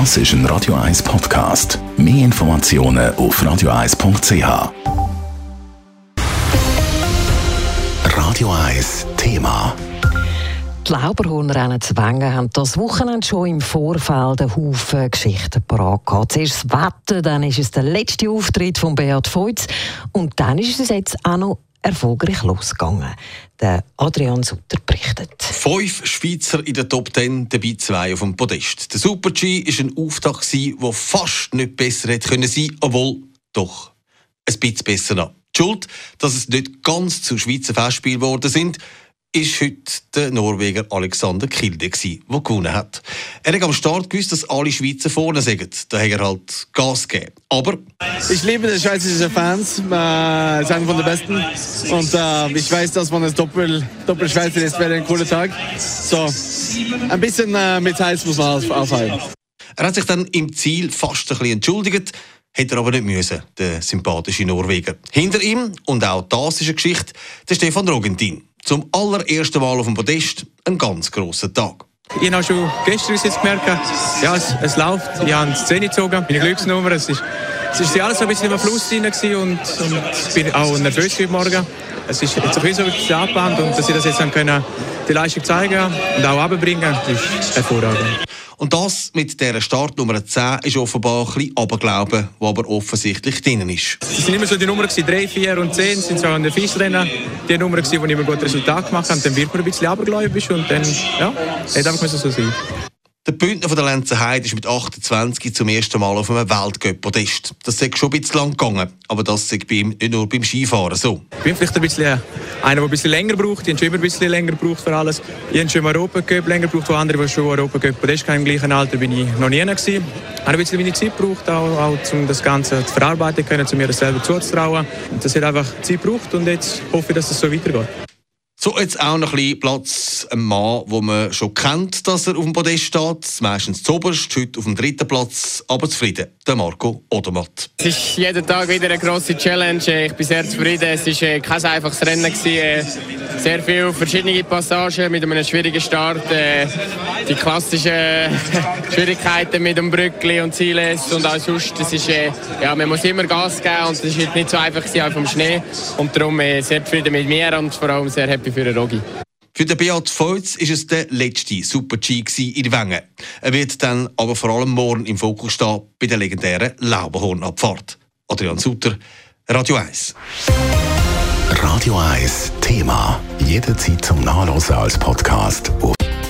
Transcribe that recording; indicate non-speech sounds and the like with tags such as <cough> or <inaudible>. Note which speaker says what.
Speaker 1: Das ist ein Radio 1 Podcast. Mehr Informationen auf radio1.ch. Radio 1 Thema.
Speaker 2: Die Lauberhornrennen zu Wengen haben das Wochenende schon im Vorfeld einen Haufen Geschichten gehabt. Zuerst das Wetter, dann ist es der letzte Auftritt von Beat Feutz und dann ist es jetzt auch noch erfolgreich losgegangen. Der Adrian Sutter berichtet.
Speaker 3: Fünf Schweizer in der Top Ten, dabei zwei auf dem Podest. Der Super-G war ein Auftakt, der fast nicht besser hätte können sein, obwohl doch ein bisschen besser noch. Die Schuld, dass es nicht ganz zu Schweizer Festspiel geworden sind, ist heute der Norweger Alexander Kilde der gewonnen hat. Er hat am Start gewusst, dass alle Schweizer vorne sind. Da hat er halt Gas gegeben. Aber...
Speaker 4: Ich liebe die schweizerischen Fans. Äh, ist einer von den besten. Und äh, ich weiß, dass man als Doppel, Doppelschweizer ist, wäre ein cooler Tag. So, ein bisschen äh, mit Heiz muss man aufhalten.
Speaker 3: Er hat sich dann im Ziel fast ein bisschen entschuldigt. Hätte er aber nicht müssen, der sympathische Norweger. Hinter ihm, und auch das ist eine Geschichte, der Stefan Rogentin. Zum allerersten Mal auf dem Podest ein ganz grosser Tag.
Speaker 5: Ich habe schon gestern jetzt gemerkt, ja, es, es läuft. Ich habe die Szene gezogen, meine Glücksnummer. Es ist, es ist alles ein bisschen im Fluss drin und, und ich bin auch nervös heute Morgen. Es ist jetzt ein bisschen so angebahnt und dass ich das jetzt können, die Leistung zeigen und auch abbringen, ist hervorragend.
Speaker 3: Und das mit dieser Startnummer 10 ist offenbar ein bisschen Aberglauben, der aber offensichtlich drin ist.
Speaker 5: Es sind immer so die Nummern 3, 4 und 10, sind so an der Fischrennen die Nummern, die immer gute Resultate gemacht haben. Dann wird man ein bisschen abergläubisch und dann, ja, hätte einfach so sein
Speaker 3: der Bündner von der Lenzerheide ist mit 28 zum ersten Mal auf einem Weltcup-Podest. Das ist schon ein bisschen lang gegangen, aber das ist bei ihm nicht nur beim Skifahren so.
Speaker 5: Ich bin vielleicht ein bisschen einer, der ein bisschen länger braucht. Ich habe schon immer ein bisschen länger gebraucht für alles. Ich habe schon im Europacup länger gebraucht, wo andere, die schon Europacup-Podest im gleichen Alter bin ich noch nie gewesen. Ich habe ein bisschen meine Zeit gebraucht, auch, auch um das Ganze zu verarbeiten können, um mir das selber zuzutrauen. Das hat einfach Zeit gebraucht und jetzt hoffe ich, dass es so weitergeht.
Speaker 3: So, jetzt auch noch ein bisschen Platz. Ein Mann, wo man schon kennt, dass er auf dem Podest steht. Meistens zuoberst, heute auf dem dritten Platz. Aber zufrieden, der Marco Odermatt.
Speaker 6: Es ist jeden Tag wieder eine grosse Challenge. Ich bin sehr zufrieden. Es war äh, kein einfaches Rennen. Äh, sehr viele verschiedene Passagen mit einem schwierigen Start. Äh, die klassischen <laughs> Schwierigkeiten mit dem Brückli und Zieless und auch sonst. Das ist, ja, man muss immer Gas geben und es ist nicht so einfach auf dem Schnee. Und darum sehr zufrieden mit mir und vor allem sehr happy für den Rogi.
Speaker 3: Für den Beat Feutz war es der letzte Super-G in Wengen. Er wird dann aber vor allem morgen im Fokus stehen bei der legendären Lauberhornabfahrt. Adrian Sutter, Radio 1.
Speaker 1: Radio 1 Thema. Jederzeit zum Nachlesen als Podcast auf